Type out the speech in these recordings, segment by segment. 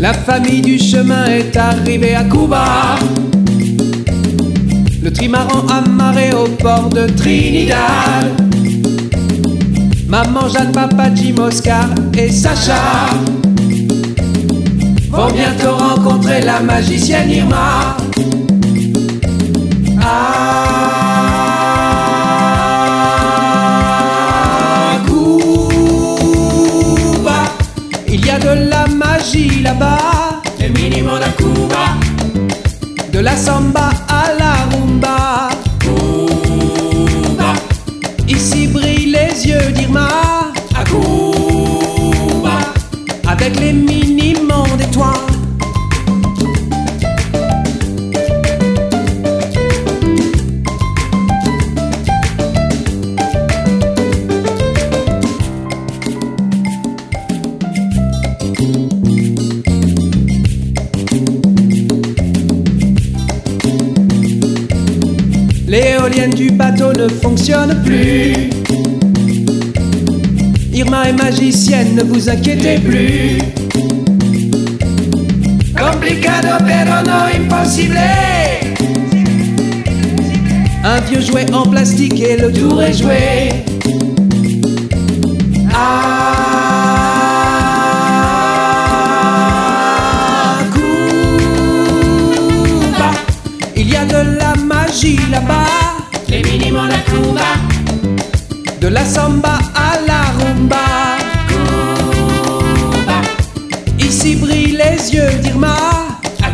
La famille du chemin est arrivée à Cuba. Le trimaran amarré au port de Trinidad. Maman Jeanne, papa Jim, Oscar et Sacha vont bientôt rencontrer la magicienne Irma. Là-bas. Le minimum à Cuba, De la samba L'éolienne du bateau ne fonctionne plus. Irma est magicienne, ne vous inquiétez plus. complicado pero no imposible. Un vieux jouet en plastique et le tour est joué. magie là-bas. les Féminiment la combat. De la samba à la rumba. Cuba. Ici brillent les yeux d'Irma. À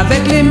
Avec les